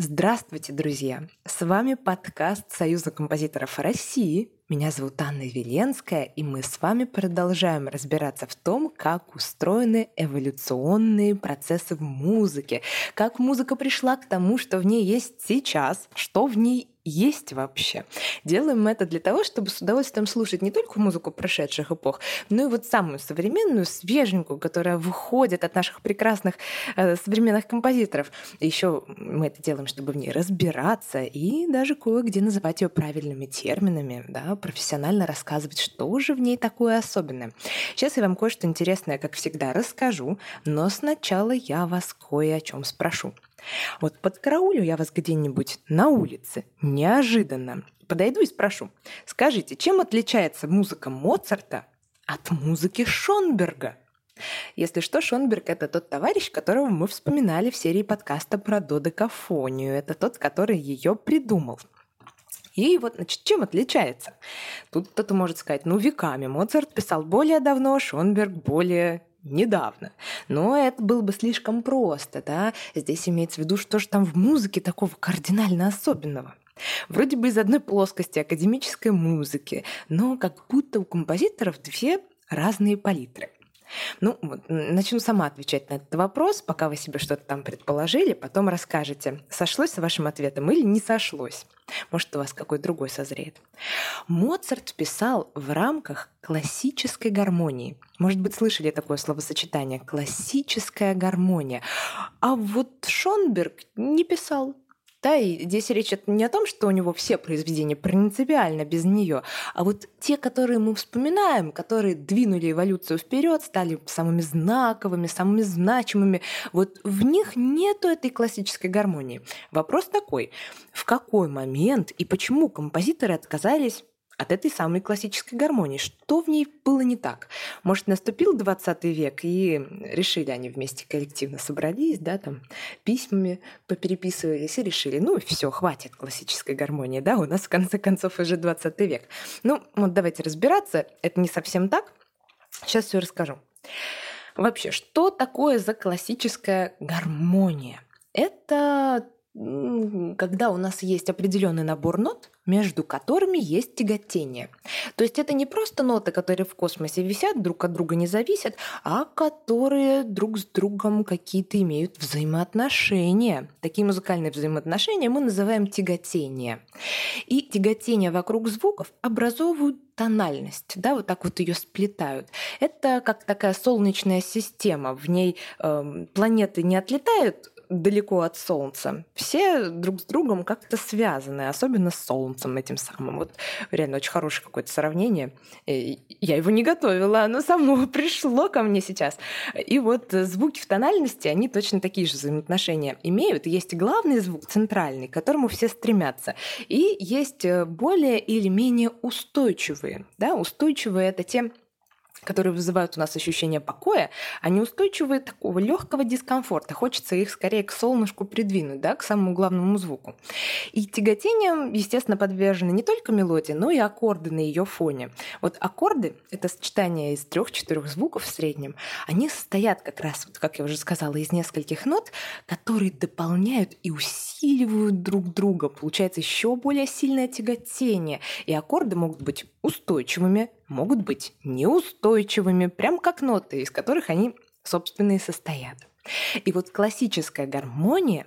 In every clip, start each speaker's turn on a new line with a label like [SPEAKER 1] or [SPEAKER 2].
[SPEAKER 1] Здравствуйте, друзья! С вами подкаст Союза композиторов России. Меня зовут Анна Веленская, и мы с вами продолжаем разбираться в том, как устроены эволюционные процессы в музыке, как музыка пришла к тому, что в ней есть сейчас, что в ней есть вообще. Делаем мы это для того, чтобы с удовольствием слушать не только музыку прошедших эпох, но и вот самую современную, свеженькую, которая выходит от наших прекрасных э, современных композиторов. Еще мы это делаем, чтобы в ней разбираться и даже кое-где называть ее правильными терминами, да, профессионально рассказывать, что же в ней такое особенное. Сейчас я вам кое-что интересное, как всегда, расскажу, но сначала я вас кое о чем спрошу. Вот под караулю я вас где-нибудь на улице, неожиданно. Подойду и спрошу, скажите, чем отличается музыка Моцарта от музыки Шонберга? Если что, Шонберг — это тот товарищ, которого мы вспоминали в серии подкаста про додекафонию. Это тот, который ее придумал. И вот, значит, чем отличается? Тут кто-то может сказать, ну, веками. Моцарт писал более давно, Шонберг более недавно. Но это было бы слишком просто, да? Здесь имеется в виду, что же там в музыке такого кардинально особенного. Вроде бы из одной плоскости академической музыки, но как будто у композиторов две разные палитры. Ну, начну сама отвечать на этот вопрос, пока вы себе что-то там предположили, потом расскажете, сошлось с вашим ответом или не сошлось. Может, у вас какой другой созреет. Моцарт писал в рамках классической гармонии. Может быть, слышали такое словосочетание «классическая гармония». А вот Шонберг не писал да, и здесь речь не о том, что у него все произведения принципиально без нее, а вот те, которые мы вспоминаем, которые двинули эволюцию вперед, стали самыми знаковыми, самыми значимыми, вот в них нету этой классической гармонии. Вопрос такой, в какой момент и почему композиторы отказались от этой самой классической гармонии. Что в ней было не так? Может, наступил 20 век, и решили они вместе коллективно собрались, да, там письмами попереписывались и решили, ну, все, хватит классической гармонии, да, у нас в конце концов уже 20 век. Ну, вот давайте разбираться, это не совсем так. Сейчас все расскажу. Вообще, что такое за классическая гармония? Это когда у нас есть определенный набор нот, между которыми есть тяготение. То есть это не просто ноты, которые в космосе висят, друг от друга не зависят, а которые друг с другом какие-то имеют взаимоотношения. Такие музыкальные взаимоотношения мы называем тяготение. И тяготение вокруг звуков образовывают тональность, да, вот так вот ее сплетают. Это как такая солнечная система, в ней э, планеты не отлетают далеко от Солнца. Все друг с другом как-то связаны, особенно с Солнцем этим самым. Вот реально очень хорошее какое-то сравнение. Я его не готовила, оно само пришло ко мне сейчас. И вот звуки в тональности, они точно такие же взаимоотношения имеют. Есть главный звук, центральный, к которому все стремятся. И есть более или менее устойчивые. Да? Устойчивые — это те которые вызывают у нас ощущение покоя, они устойчивые такого легкого дискомфорта. Хочется их скорее к солнышку придвинуть, да, к самому главному звуку. И тяготением, естественно, подвержены не только мелодия, но и аккорды на ее фоне. Вот аккорды — это сочетание из трех-четырех звуков в среднем. Они состоят как раз, вот, как я уже сказала, из нескольких нот, которые дополняют и усиливают друг друга. Получается еще более сильное тяготение. И аккорды могут быть устойчивыми, могут быть неустойчивыми, прям как ноты, из которых они, собственно, и состоят. И вот классическая гармония,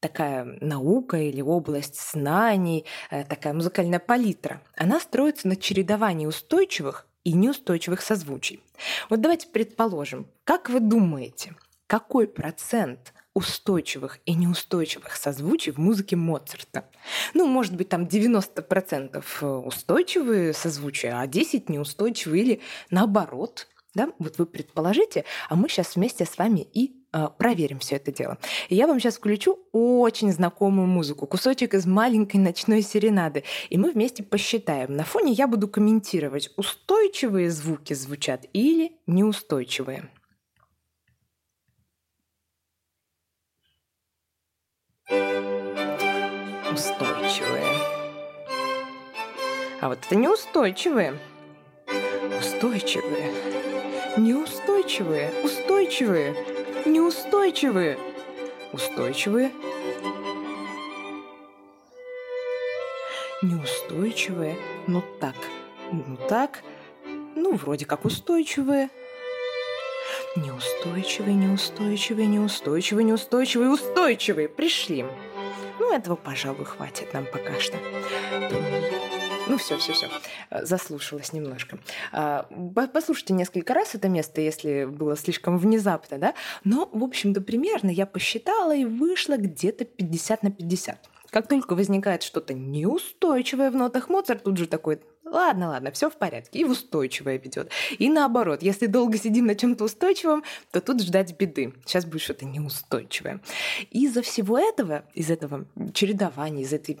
[SPEAKER 1] такая наука или область знаний, э, такая музыкальная палитра, она строится на чередовании устойчивых и неустойчивых созвучий. Вот давайте предположим, как вы думаете, какой процент устойчивых и неустойчивых созвучий в музыке Моцарта. Ну, может быть, там 90% э, устойчивые созвучия, а 10 неустойчивые или наоборот. Да? Вот вы предположите, а мы сейчас вместе с вами и э, проверим все это дело. И я вам сейчас включу очень знакомую музыку, кусочек из маленькой ночной серенады. И мы вместе посчитаем. На фоне я буду комментировать, устойчивые звуки звучат или неустойчивые. Устойчивые. А вот это неустойчивые. Устойчивые. Неустойчивые. Устойчивые. Неустойчивые. Устойчивые. неустойчивые, но так, ну так, ну вроде как устойчивые. Неустойчивые, неустойчивые, неустойчивые, неустойчивые, устойчивые. Пришли. Ну, этого, пожалуй, хватит нам пока что. Ну все, все, все. Заслушалась немножко. А, послушайте несколько раз это место, если было слишком внезапно, да? Но, в общем-то, примерно я посчитала и вышла где-то 50 на 50. Как только возникает что-то неустойчивое в нотах, Моцарт тут же такой, ладно, ладно, все в порядке, и устойчивое ведет. И наоборот, если долго сидим на чем-то устойчивом, то тут ждать беды. Сейчас будет что-то неустойчивое. Из-за всего этого, из этого чередования, из этой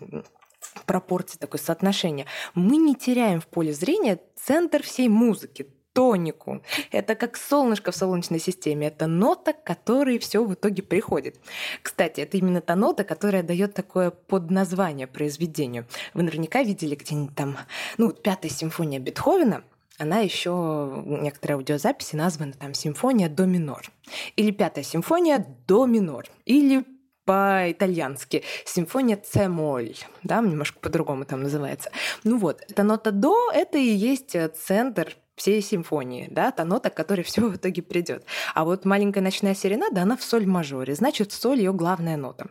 [SPEAKER 1] пропорции, такое соотношение, мы не теряем в поле зрения центр всей музыки, тонику. Это как солнышко в Солнечной системе. Это нота, которой все в итоге приходит. Кстати, это именно та нота, которая дает такое подназвание произведению. Вы наверняка видели где-нибудь там, ну, пятая симфония Бетховена, она еще некоторые аудиозаписи названа там симфония до минор. Или пятая симфония до минор. Или по-итальянски. Симфония Цемоль, да, немножко по-другому там называется. Ну вот, эта нота до — это и есть центр всей симфонии, да, та нота, к которой все в итоге придет. А вот маленькая ночная серенада, она в соль мажоре, значит, соль ее главная нота.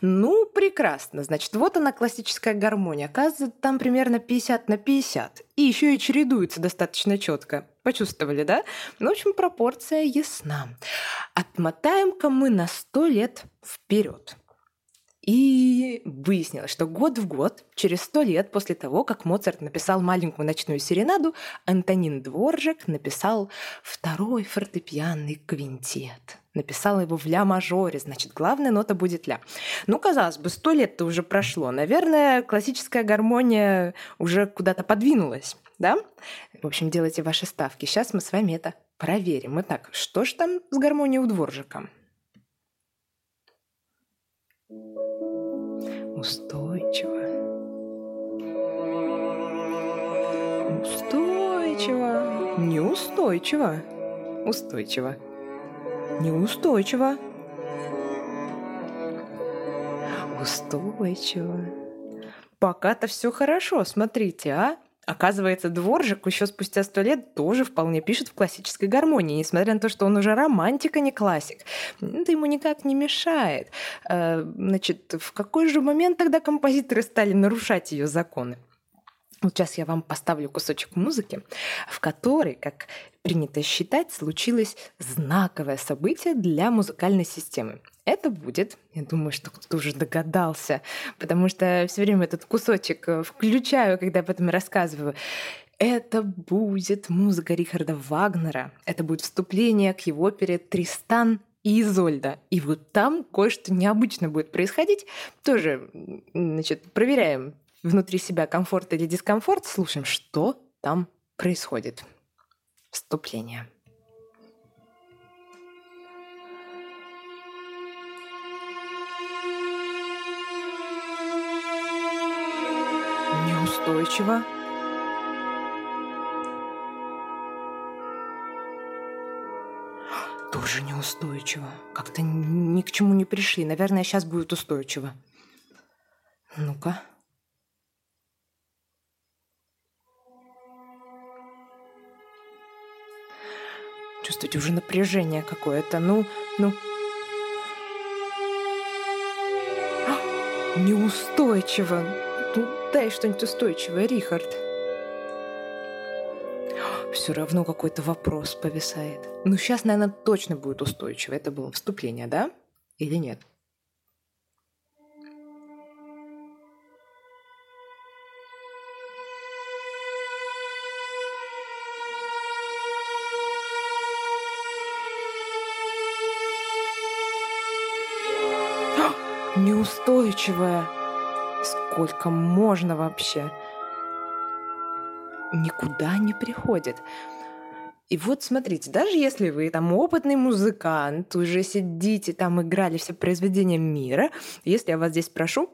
[SPEAKER 1] Ну, прекрасно, значит, вот она классическая гармония. Оказывается, там примерно 50 на 50. И еще и чередуется достаточно четко. Почувствовали, да? Ну, в общем, пропорция ясна. Отмотаем-ка мы на 100 лет вперед. И выяснилось, что год в год, через сто лет после того, как Моцарт написал маленькую ночную серенаду, Антонин Дворжик написал второй фортепианный квинтет. Написал его в ля-мажоре, значит, главная нота будет ля. Ну, казалось бы, сто лет-то уже прошло. Наверное, классическая гармония уже куда-то подвинулась, да? В общем, делайте ваши ставки. Сейчас мы с вами это проверим. Итак, что же там с гармонией у Дворжика? Устойчиво. Устойчиво. Неустойчиво. Устойчиво. Неустойчиво. Устойчиво. Пока-то все хорошо, смотрите, а? Оказывается, Дворжик еще спустя сто лет тоже вполне пишет в классической гармонии, несмотря на то, что он уже романтик, а не классик. Это ему никак не мешает. Э, значит, в какой же момент тогда композиторы стали нарушать ее законы? Вот сейчас я вам поставлю кусочек музыки, в которой, как принято считать, случилось знаковое событие для музыкальной системы. Это будет, я думаю, что кто-то уже догадался, потому что все время этот кусочек э, включаю, когда об этом рассказываю. Это будет музыка Рихарда Вагнера. Это будет вступление к его опере «Тристан и Изольда. И вот там кое-что необычно будет происходить. Тоже, значит, проверяем внутри себя комфорт или дискомфорт, слушаем, что там происходит. Вступление. Неустойчиво. Тоже неустойчиво. Как-то ни к чему не пришли. Наверное, сейчас будет устойчиво. Ну-ка. Чувствуете уже напряжение какое-то. Ну, ну. А, неустойчиво. Ну, дай что-нибудь устойчивое, Рихард. Все равно какой-то вопрос повисает. Ну, сейчас, наверное, точно будет устойчиво. Это было вступление, да? Или нет? Неустойчивая. Сколько можно вообще? Никуда не приходит. И вот смотрите, даже если вы там опытный музыкант, уже сидите там, играли все произведения мира, если я вас здесь прошу,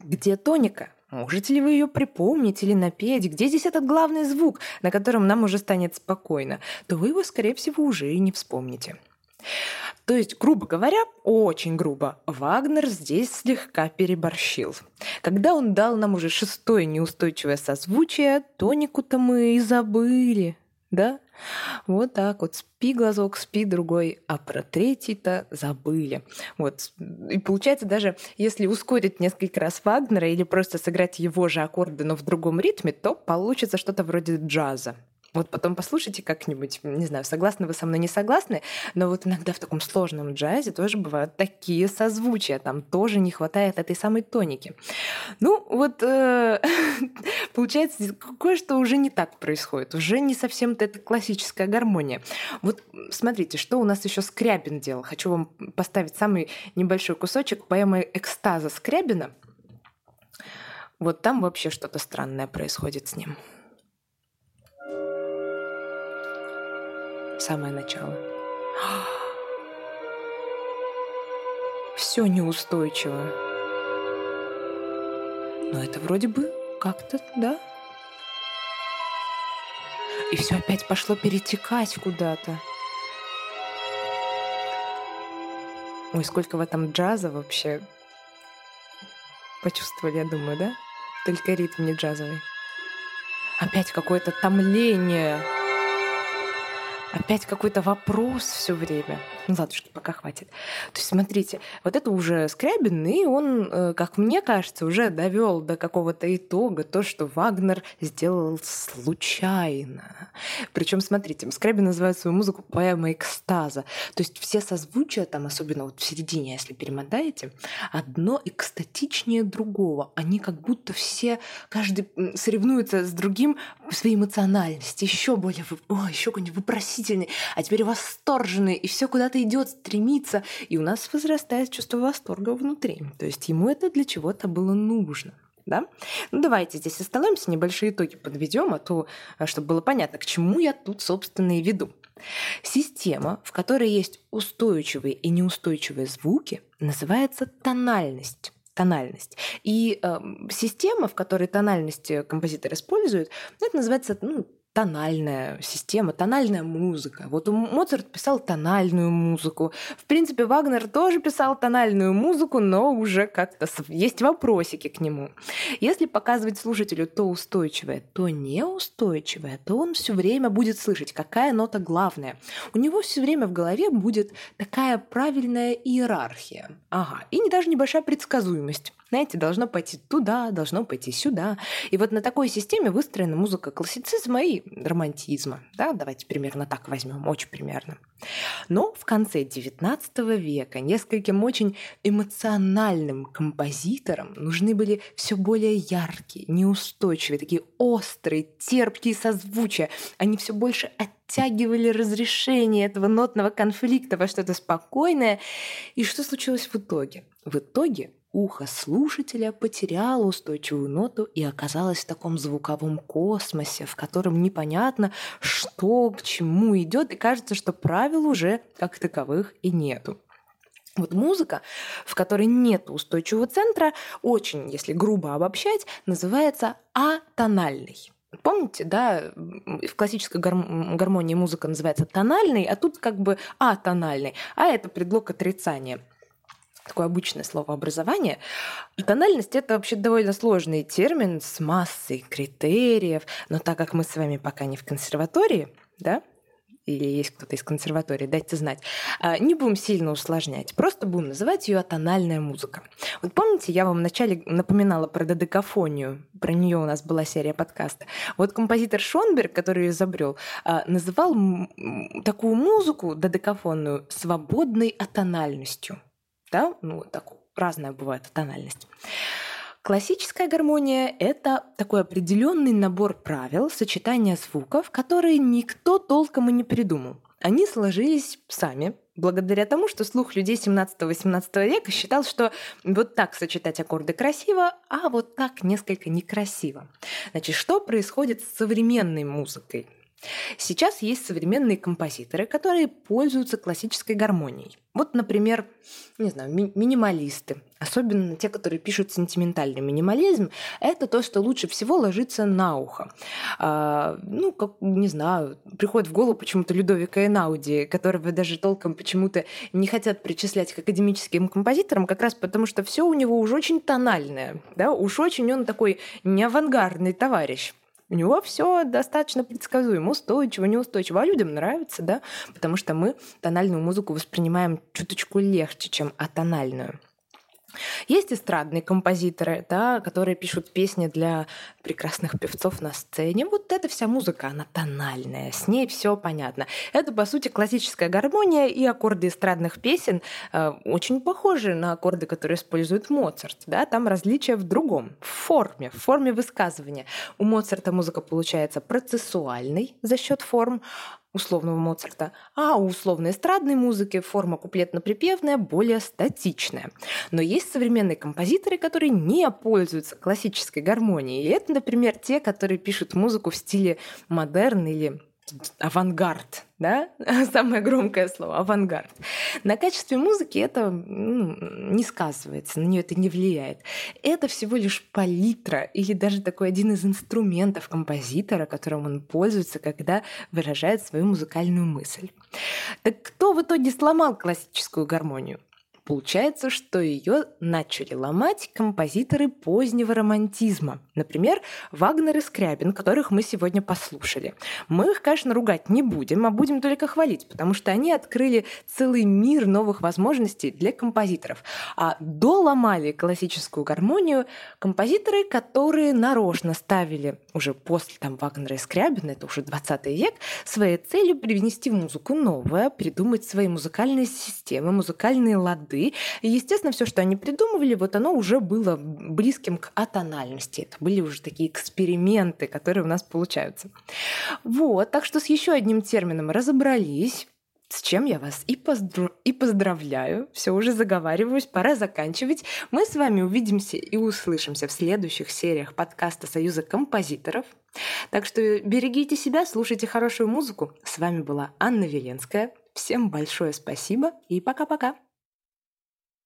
[SPEAKER 1] где тоника? Можете ли вы ее припомнить или напеть? Где здесь этот главный звук, на котором нам уже станет спокойно? То вы его, скорее всего, уже и не вспомните. То есть, грубо говоря, очень грубо, Вагнер здесь слегка переборщил. Когда он дал нам уже шестое неустойчивое созвучие, тонику-то мы и забыли, да? Вот так вот, спи глазок, спи другой, а про третий-то забыли. Вот. И получается даже, если ускорить несколько раз Вагнера или просто сыграть его же аккорды, но в другом ритме, то получится что-то вроде джаза. Вот потом послушайте как-нибудь, не знаю, согласны вы со мной, не согласны, но вот иногда в таком сложном джазе тоже бывают такие созвучия, там тоже не хватает этой самой тоники. Ну, вот э, получается, кое-что уже не так происходит, уже не совсем-то это классическая гармония. Вот смотрите, что у нас еще Скрябин делал. Хочу вам поставить самый небольшой кусочек поэмы «Экстаза» Скрябина. Вот там вообще что-то странное происходит с ним. Самое начало. Все неустойчиво. Но это вроде бы как-то, да? И все опять пошло перетекать куда-то. Ой, сколько в этом джаза вообще. Почувствовали, я думаю, да? Только ритм не джазовый. Опять какое-то томление. Опять какой-то вопрос все время. Ну, ладушки, пока хватит. То есть, смотрите, вот это уже Скрябин, и он, э, как мне кажется, уже довел до какого-то итога то, что Вагнер сделал случайно. Причем, смотрите, Скрябин называет свою музыку поэмой экстаза. То есть все созвучия там, особенно вот в середине, если перемотаете, одно экстатичнее другого. Они как будто все, каждый соревнуется с другим в своей эмоциональности, еще более, о, еще какой-нибудь вопросительный, а теперь восторженный, и все куда-то идет, стремится, и у нас возрастает чувство восторга внутри. То есть ему это для чего-то было нужно. Да? Ну, давайте здесь остановимся, небольшие итоги подведем, а то, э, чтобы было понятно, к чему я тут, собственно, и веду. Система, в которой есть устойчивые и неустойчивые звуки, называется тональность тональность. И э, система, в которой тональность композитор использует, это называется ну, тональная система, тональная музыка. Вот Моцарт писал тональную музыку. В принципе, Вагнер тоже писал тональную музыку, но уже как-то есть вопросики к нему. Если показывать слушателю то устойчивое, то неустойчивое, то он все время будет слышать, какая нота главная. У него все время в голове будет такая правильная иерархия. Ага, и даже небольшая предсказуемость. Знаете, должно пойти туда, должно пойти сюда. И вот на такой системе выстроена музыка классицизма и романтизма. Да, давайте примерно так возьмем, очень примерно. Но в конце XIX века нескольким очень эмоциональным композиторам нужны были все более яркие, неустойчивые, такие острые, терпкие созвучия. Они все больше оттягивали разрешение этого нотного конфликта во что-то спокойное. И что случилось в итоге? В итоге ухо слушателя потеряло устойчивую ноту и оказалось в таком звуковом космосе, в котором непонятно, что к чему идет, и кажется, что правил уже как таковых и нету. Вот музыка, в которой нет устойчивого центра, очень, если грубо обобщать, называется атональной. Помните, да, в классической гармонии музыка называется тональной, а тут как бы атональной, а это предлог отрицания – такое обычное слово образование. И тональность — это вообще довольно сложный термин с массой критериев, но так как мы с вами пока не в консерватории, да, или есть кто-то из консерватории, дайте знать. А, не будем сильно усложнять, просто будем называть ее тональная музыка. Вот помните, я вам вначале напоминала про додекафонию, про нее у нас была серия подкаста. Вот композитор Шонберг, который ее изобрел, а, называл такую музыку додекафонную свободной атональностью да, ну, так разная бывает тональность. Классическая гармония — это такой определенный набор правил, сочетания звуков, которые никто толком и не придумал. Они сложились сами, благодаря тому, что слух людей 17-18 века считал, что вот так сочетать аккорды красиво, а вот так несколько некрасиво. Значит, что происходит с современной музыкой? Сейчас есть современные композиторы, которые пользуются классической гармонией. Вот, например, не знаю, ми- минималисты, особенно те, которые пишут сентиментальный минимализм, это то, что лучше всего ложится на ухо. А, ну, как, не знаю, приходит в голову почему-то Людовика Энауди, которого даже толком почему-то не хотят причислять к академическим композиторам, как раз потому, что все у него уж очень тональное, да, уж очень он такой не авангардный товарищ. У него все достаточно предсказуемо, устойчиво, неустойчиво. А людям нравится, да, потому что мы тональную музыку воспринимаем чуточку легче, чем атональную. Есть эстрадные композиторы, да, которые пишут песни для прекрасных певцов на сцене. Вот эта вся музыка, она тональная, с ней все понятно. Это, по сути, классическая гармония, и аккорды эстрадных песен э, очень похожи на аккорды, которые использует Моцарт. Да? Там различие в другом, в форме, в форме высказывания. У Моцарта музыка получается процессуальной за счет форм, условного Моцарта, а у условной эстрадной музыки форма куплетно-припевная более статичная. Но есть современные композиторы, которые не пользуются классической гармонией. И это, например, те, которые пишут музыку в стиле модерн или авангард, да, самое громкое слово, авангард. На качестве музыки это ну, не сказывается, на нее это не влияет. Это всего лишь палитра или даже такой один из инструментов композитора, которым он пользуется, когда выражает свою музыкальную мысль. Так кто в итоге сломал классическую гармонию? Получается, что ее начали ломать композиторы позднего романтизма. Например, Вагнер и Скрябин, которых мы сегодня послушали. Мы их, конечно, ругать не будем, а будем только хвалить, потому что они открыли целый мир новых возможностей для композиторов. А доломали классическую гармонию композиторы, которые нарочно ставили уже после там, Вагнера и Скрябина, это уже 20 век, своей целью привнести в музыку новое, придумать свои музыкальные системы, музыкальные лады, цветы. И, естественно, все, что они придумывали, вот оно уже было близким к атональности. Это были уже такие эксперименты, которые у нас получаются. Вот, так что с еще одним термином разобрались с чем я вас и, поздр... и поздравляю. Все, уже заговариваюсь, пора заканчивать. Мы с вами увидимся и услышимся в следующих сериях подкаста Союза композиторов. Так что берегите себя, слушайте хорошую музыку. С вами была Анна Веленская. Всем большое спасибо и пока-пока.